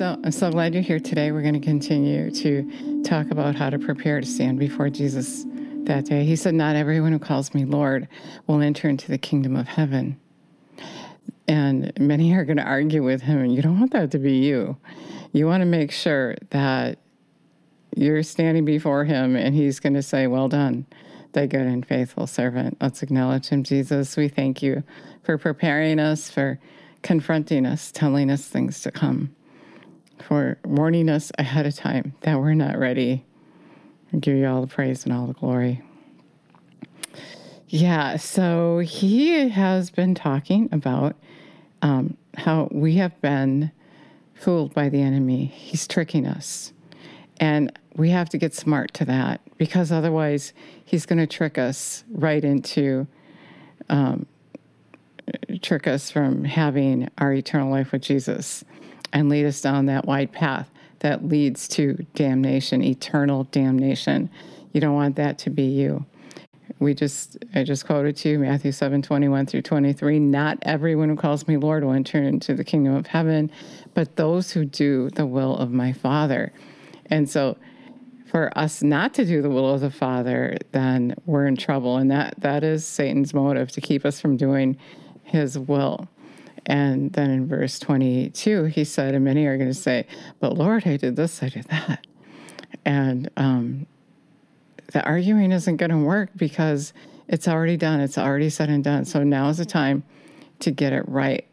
So I'm so glad you're here today. We're going to continue to talk about how to prepare to stand before Jesus that day. He said, Not everyone who calls me Lord will enter into the kingdom of heaven. And many are going to argue with him, and you don't want that to be you. You want to make sure that you're standing before him and he's going to say, Well done, thy good and faithful servant. Let's acknowledge him, Jesus. We thank you for preparing us, for confronting us, telling us things to come, for warning us ahead of time that we're not ready. I give you all the praise and all the glory. Yeah, so he has been talking about um, how we have been fooled by the enemy. He's tricking us. And we have to get smart to that because otherwise he's going to trick us right into um, trick us from having our eternal life with Jesus and lead us down that wide path that leads to damnation, eternal damnation. You don't want that to be you. We just I just quoted to you Matthew 7, 21 through 23. Not everyone who calls me Lord will enter into the kingdom of heaven, but those who do the will of my Father. And so for us not to do the will of the Father, then we're in trouble. And that, that is Satan's motive to keep us from doing his will. And then in verse 22, he said, and many are going to say, But Lord, I did this, I did that. And um, the arguing isn't going to work because it's already done, it's already said and done. So now is the time to get it right.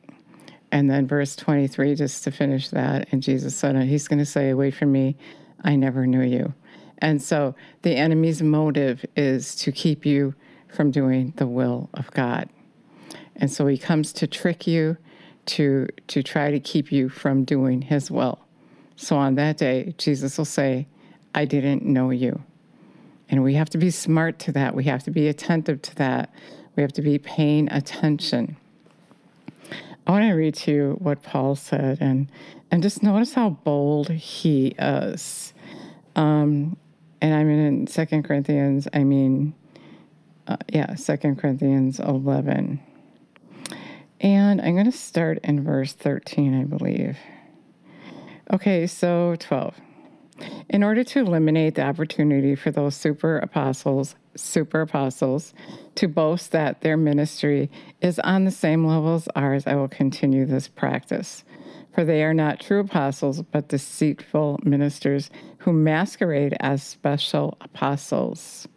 And then verse 23, just to finish that, and Jesus said, He's going to say, Wait for me, I never knew you. And so the enemy's motive is to keep you from doing the will of God. And so he comes to trick you, to, to try to keep you from doing his will. So on that day, Jesus will say, I didn't know you. And we have to be smart to that. We have to be attentive to that. We have to be paying attention. I want to read to you what Paul said and, and just notice how bold he is. Um, and I mean in Second Corinthians, I mean, uh, yeah, Second Corinthians 11. And I'm going to start in verse 13, I believe. Okay, so 12. In order to eliminate the opportunity for those super apostles, super apostles, to boast that their ministry is on the same level as ours, I will continue this practice. For they are not true apostles, but deceitful ministers who masquerade as special apostles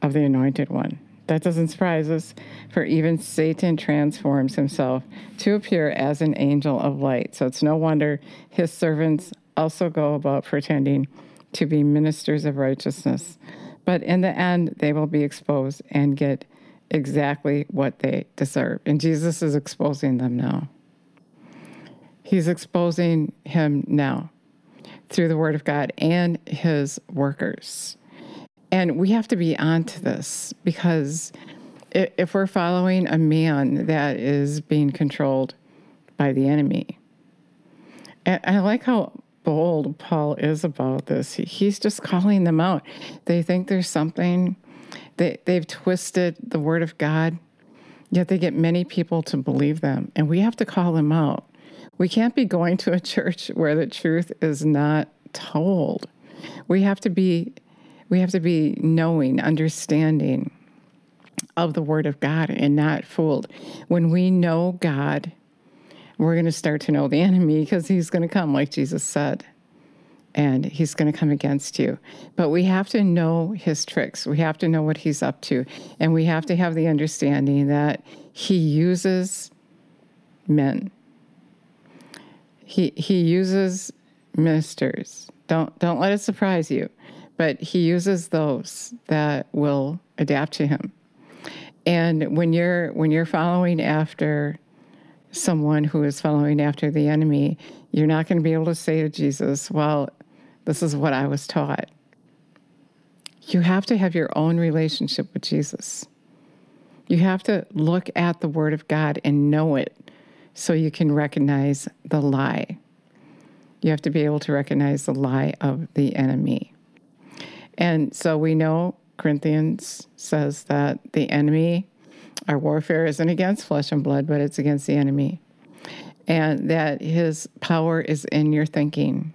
of the Anointed One. That doesn't surprise us, for even Satan transforms himself to appear as an angel of light. So it's no wonder his servants also go about pretending to be ministers of righteousness. But in the end, they will be exposed and get exactly what they deserve. And Jesus is exposing them now. He's exposing him now through the Word of God and his workers. And we have to be onto this because if we're following a man that is being controlled by the enemy, and I like how bold Paul is about this. He's just calling them out. They think there's something, they, they've twisted the word of God, yet they get many people to believe them. And we have to call them out. We can't be going to a church where the truth is not told. We have to be we have to be knowing, understanding of the Word of God and not fooled. When we know God, we're going to start to know the enemy because he's going to come, like Jesus said, and he's going to come against you. But we have to know his tricks. We have to know what he's up to. And we have to have the understanding that he uses men. He, he uses ministers. Don't, don't let it surprise you but he uses those that will adapt to him. And when you're when you're following after someone who is following after the enemy, you're not going to be able to say to Jesus, "Well, this is what I was taught." You have to have your own relationship with Jesus. You have to look at the Word of God and know it so you can recognize the lie. You have to be able to recognize the lie of the enemy. And so we know Corinthians says that the enemy, our warfare isn't against flesh and blood, but it's against the enemy. and that his power is in your thinking.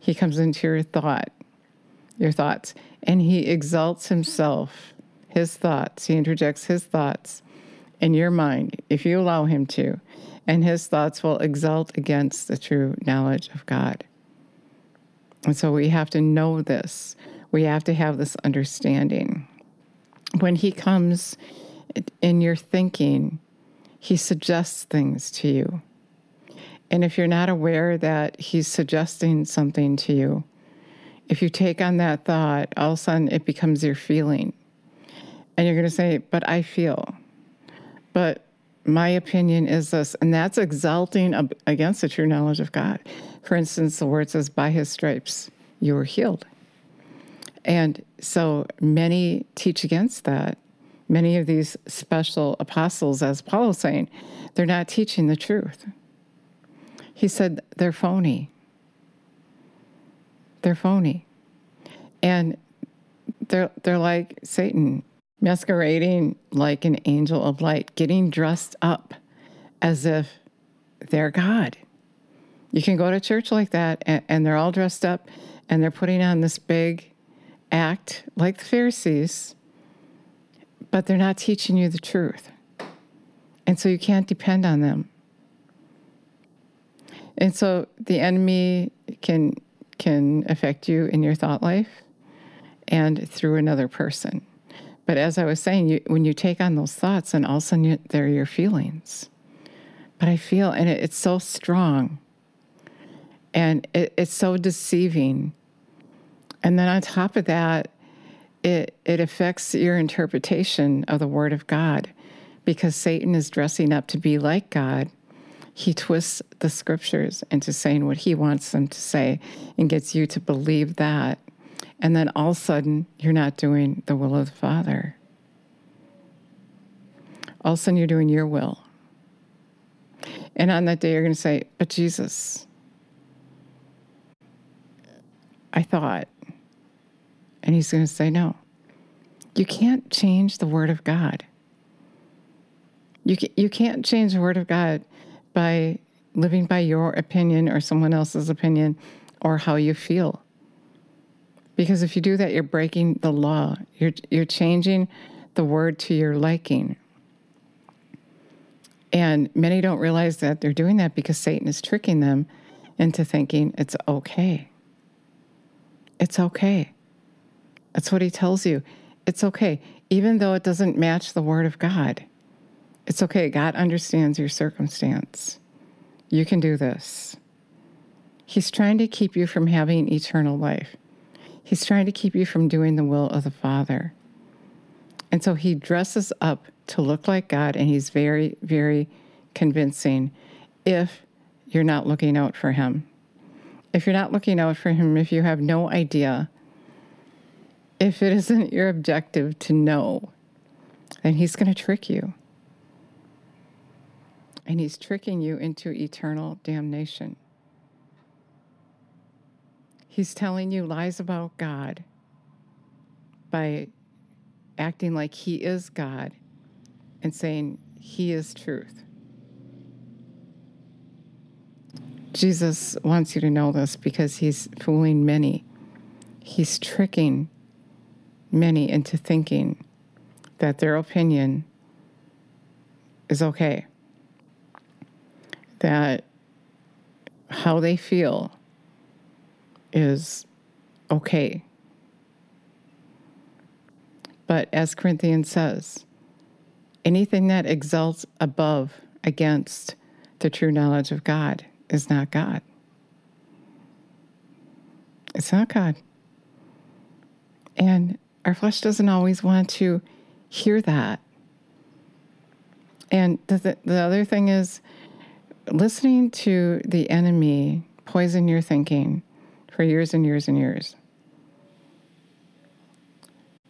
He comes into your thought, your thoughts, and he exalts himself, his thoughts. He interjects his thoughts in your mind if you allow him to, and his thoughts will exalt against the true knowledge of God. And so we have to know this. We have to have this understanding. When he comes in your thinking, he suggests things to you. And if you're not aware that he's suggesting something to you, if you take on that thought, all of a sudden it becomes your feeling. And you're going to say, But I feel. But my opinion is this. And that's exalting against the true knowledge of God. For instance, the word says, By his stripes you were healed. And so many teach against that. Many of these special apostles, as Paul is saying, they're not teaching the truth. He said they're phony. They're phony. And they're, they're like Satan, masquerading like an angel of light, getting dressed up as if they're God. You can go to church like that, and, and they're all dressed up and they're putting on this big act like the Pharisees, but they're not teaching you the truth. And so you can't depend on them. And so the enemy can can affect you in your thought life and through another person. But as I was saying, you, when you take on those thoughts, and all of a sudden you, they're your feelings. But I feel, and it, it's so strong, and it, it's so deceiving. And then on top of that, it it affects your interpretation of the Word of God, because Satan is dressing up to be like God he twists the scriptures into saying what he wants them to say and gets you to believe that. And then all of a sudden, you're not doing the will of the Father. All of a sudden, you're doing your will. And on that day, you're going to say, But Jesus, I thought. And he's going to say, No. You can't change the Word of God. You, you can't change the Word of God by living by your opinion or someone else's opinion or how you feel. Because if you do that, you're breaking the law. You're, you're changing the word to your liking. And many don't realize that they're doing that because Satan is tricking them into thinking it's okay. It's okay. That's what he tells you. It's okay. Even though it doesn't match the word of God. It's okay. God understands your circumstance. You can do this. He's trying to keep you from having eternal life. He's trying to keep you from doing the will of the Father. And so he dresses up to look like God, and he's very, very convincing if you're not looking out for him. If you're not looking out for him, if you have no idea, if it isn't your objective to know, then he's going to trick you and he's tricking you into eternal damnation. He's telling you lies about God by acting like he is God and saying he is truth. Jesus wants you to know this because he's fooling many. He's tricking many into thinking that their opinion is okay that how they feel is okay. But as Corinthians says, anything that exalts above against the true knowledge of God is not God. It's not God. And our flesh doesn't always want to hear that. And the, the other thing is, listening to the enemy poison your thinking for years and years and years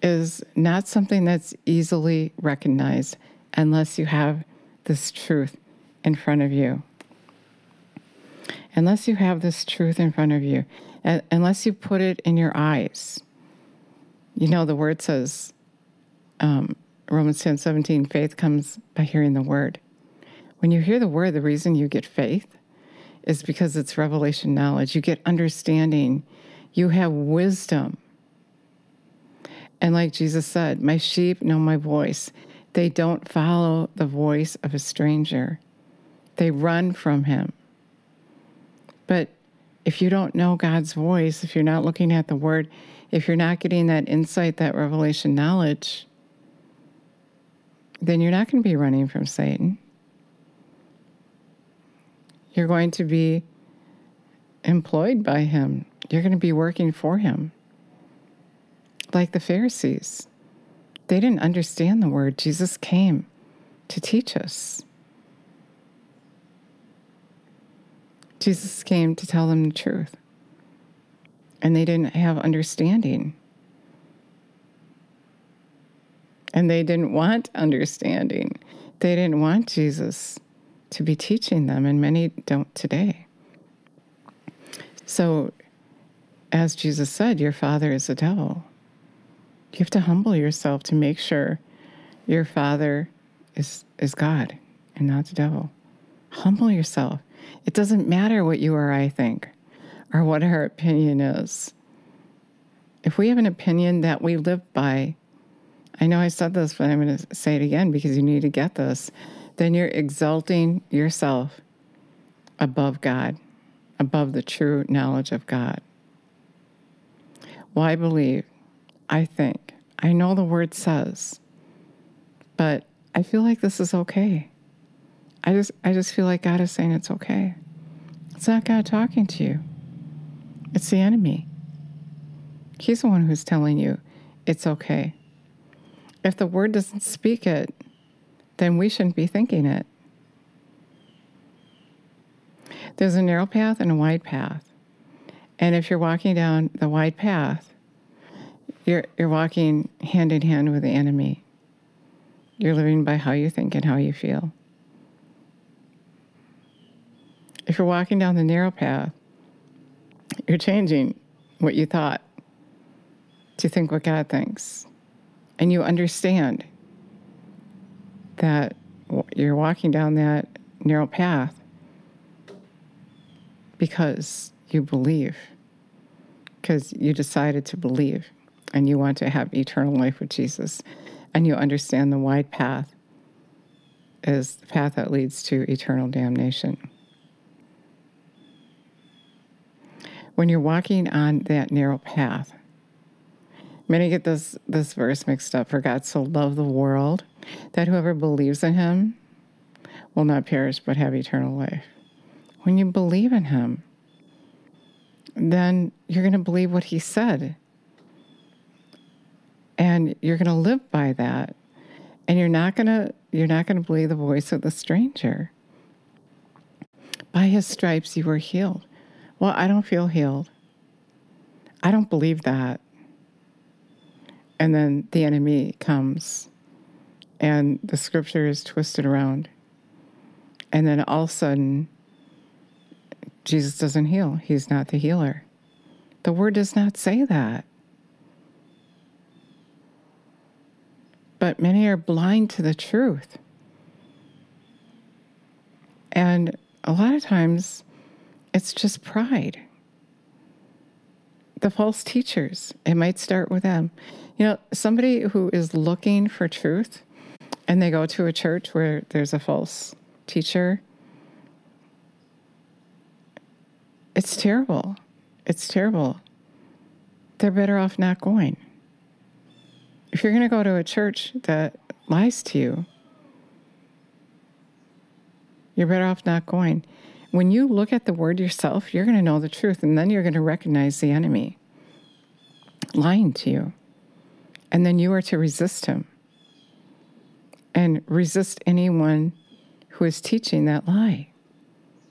is not something that's easily recognized unless you have this truth in front of you. Unless you have this truth in front of you, unless you put it in your eyes. You know, the word says, um, Romans 10 17, faith comes by hearing the word. When you hear the word, the reason you get faith is because it's revelation knowledge. You get understanding, you have wisdom. And like Jesus said, my sheep know my voice. They don't follow the voice of a stranger, they run from him. But if you don't know God's voice, if you're not looking at the word, if you're not getting that insight, that revelation knowledge, then you're not going to be running from Satan. You're going to be employed by him. You're going to be working for him. Like the Pharisees, they didn't understand the word. Jesus came to teach us. Jesus came to tell them the truth. And they didn't have understanding. And they didn't want understanding. They didn't want Jesus to be teaching them, and many don't today. So, as Jesus said, your father is a devil. You have to humble yourself to make sure your father is, is God and not the devil. Humble yourself. It doesn't matter what you or I think or what our opinion is. If we have an opinion that we live by, I know I said this, but I'm going to say it again because you need to get this then you're exalting yourself above God, above the true knowledge of God. I believe, I think, I know the word says, but I feel like this is okay. I just I just feel like God is saying it's okay. It's not God talking to you. It's the enemy. He's the one who's telling you it's okay. If the word doesn't speak it, then we shouldn't be thinking it. There's a narrow path and a wide path. And if you're walking down the wide path, you're, you're walking hand in hand with the enemy. You're living by how you think and how you feel. If you're walking down the narrow path, you're changing what you thought to think what God thinks. And you understand that you're walking down that narrow path because you believe, because you decided to believe and you want to have eternal life with Jesus, and you understand the wide path is the path that leads to eternal damnation. When you're walking on that narrow path, many get this, this verse mixed up. For God so loved the world that whoever believes in him will not perish but have eternal life. When you believe in him, then you're going to believe what he said. And you're going to live by that. And you're not going to you're not going to believe the voice of the stranger. By his stripes you were healed. Well, I don't feel healed. I don't believe that. And then the enemy comes and the scripture is twisted around. And then all of a sudden, Jesus doesn't heal. He's not the healer. The word does not say that. But many are blind to the truth. And a lot of times, it's just pride. The false teachers, it might start with them. You know, somebody who is looking for truth and they go to a church where there's a false teacher, it's terrible. It's terrible. They're better off not going. If you're going to go to a church that lies to you, you're better off not going. When you look at the word yourself, you're going to know the truth, and then you're going to recognize the enemy lying to you. And then you are to resist him and resist anyone who is teaching that lie.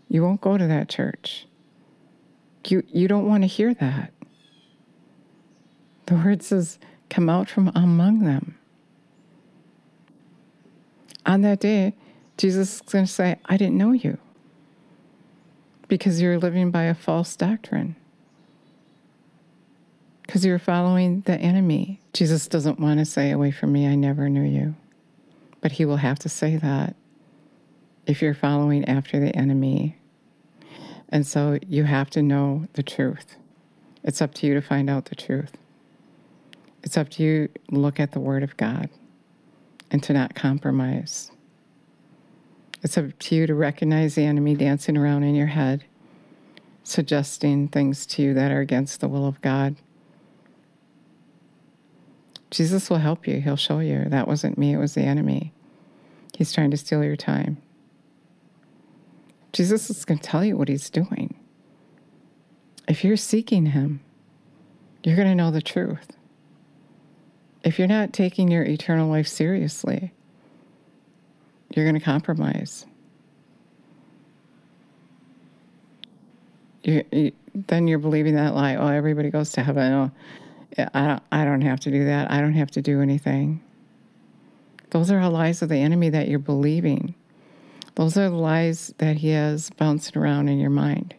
You won't go to that church. You, you don't want to hear that. The word says, come out from among them. On that day, Jesus is going to say, I didn't know you because you're living by a false doctrine, because you're following the enemy. Jesus doesn't want to say, Away from me, I never knew you but he will have to say that if you're following after the enemy. And so you have to know the truth. It's up to you to find out the truth. It's up to you to look at the Word of God and to not compromise. It's up to you to recognize the enemy dancing around in your head, suggesting things to you that are against the will of God. Jesus will help you. He'll show you that wasn't me, it was the enemy. He's trying to steal your time. Jesus is going to tell you what he's doing. If you're seeking him, you're going to know the truth. If you're not taking your eternal life seriously, you're going to compromise. You, you, then you're believing that lie. Oh, everybody goes to heaven. Oh, I don't. I don't have to do that. I don't have to do anything. Those are lies of the enemy that you're believing. Those are the lies that he has bouncing around in your mind.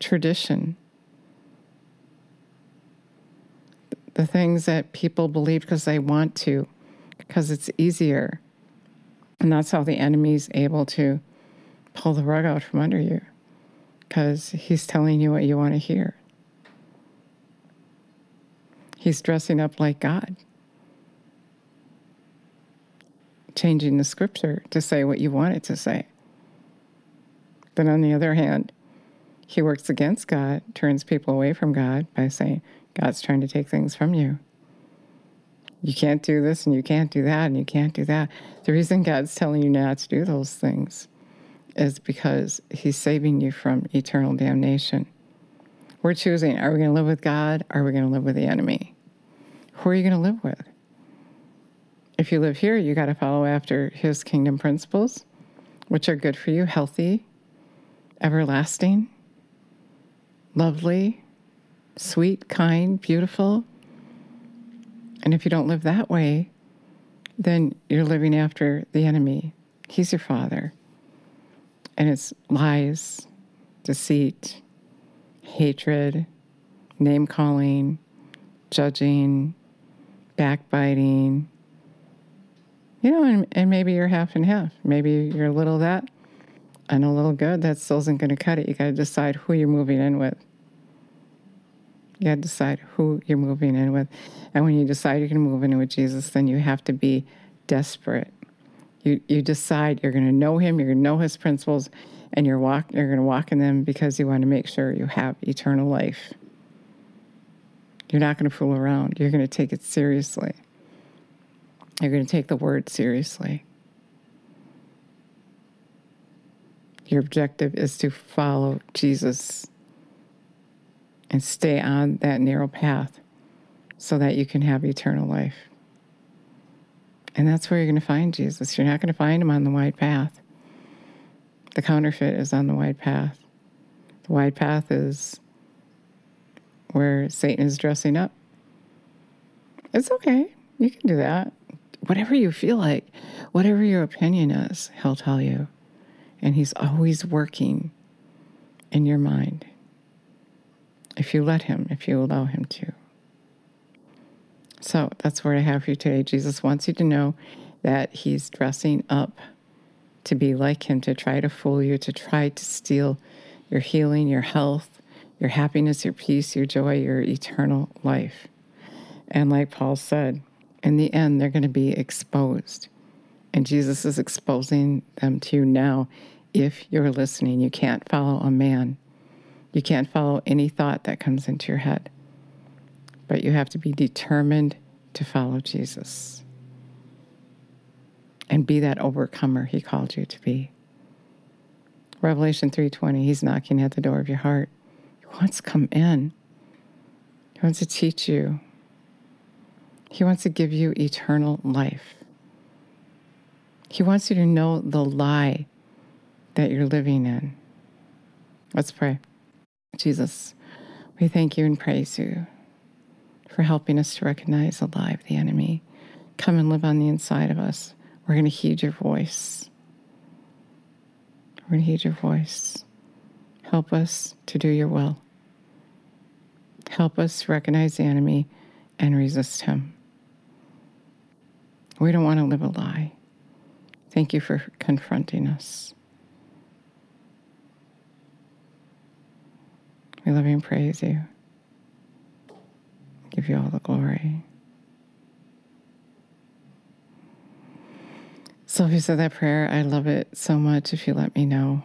Tradition. The things that people believe because they want to, because it's easier. And that's how the enemy's able to pull the rug out from under you, because he's telling you what you want to hear. He's dressing up like God changing the scripture to say what you want it to say. Then on the other hand, he works against God, turns people away from God by saying, God's trying to take things from you. You can't do this and you can't do that and you can't do that. The reason God's telling you not to do those things is because he's saving you from eternal damnation. We're choosing are we going to live with God are we going to live with the enemy? Who are you going to live with? if you live here, you got to follow after his kingdom principles, which are good for you, healthy, everlasting, lovely, sweet, kind, beautiful. And if you don't live that way, then you're living after the enemy. He's your father. And it's lies, deceit, hatred, name calling, judging, backbiting, you know, and, and maybe you're half and half. Maybe you're a little that and a little good. That still isn't going to cut it. You got to decide who you're moving in with. You got to decide who you're moving in with. And when you decide you're going to move in with Jesus, then you have to be desperate. You, you decide you're going to know him, you're going to know his principles, and you're, walk, you're going to walk in them because you want to make sure you have eternal life. You're not going to fool around. You're going to take it seriously. You're going to take the word seriously. Your objective is to follow Jesus and stay on that narrow path so that you can have eternal life. And that's where you're going to find Jesus. You're not going to find him on the wide path. The counterfeit is on the wide path. The wide path is where Satan is dressing up. It's okay. You can do that whatever you feel like, whatever your opinion is, he'll tell you. And he's always working in your mind if you let him, if you allow him to. So that's what I have for you today. Jesus wants you to know that he's dressing up to be like him, to try to fool you, to try to steal your healing, your health, your happiness, your peace, your joy, your eternal life. And like Paul said, in the end, they're going to be exposed. And Jesus is exposing them to you now if you're listening. You can't follow a man, you can't follow any thought that comes into your head. But you have to be determined to follow Jesus and be that overcomer he called you to be. Revelation 3:20 he's knocking at the door of your heart. Wants to come in. He wants to teach you he wants to give you eternal life. He wants you to know the lie that you're living in. Let's pray. Jesus, we thank you and praise you for helping us to recognize the lie of the enemy. Come and live on the inside of us. We're going to heed your voice. We're going to heed your voice. Help us to do your will. Help us recognize the enemy and resist him. We don't want to live a lie. Thank you for confronting us. We love you and praise you. Give you all the glory. So if you said that prayer, I love it so much if you let me know.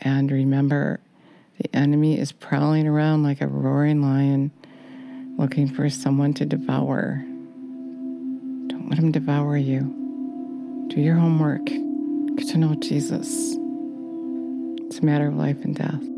And remember, the enemy is prowling around like a roaring lion looking for someone to devour. Don't let him devour you. Do your homework. Get to know Jesus. It's a matter of life and death.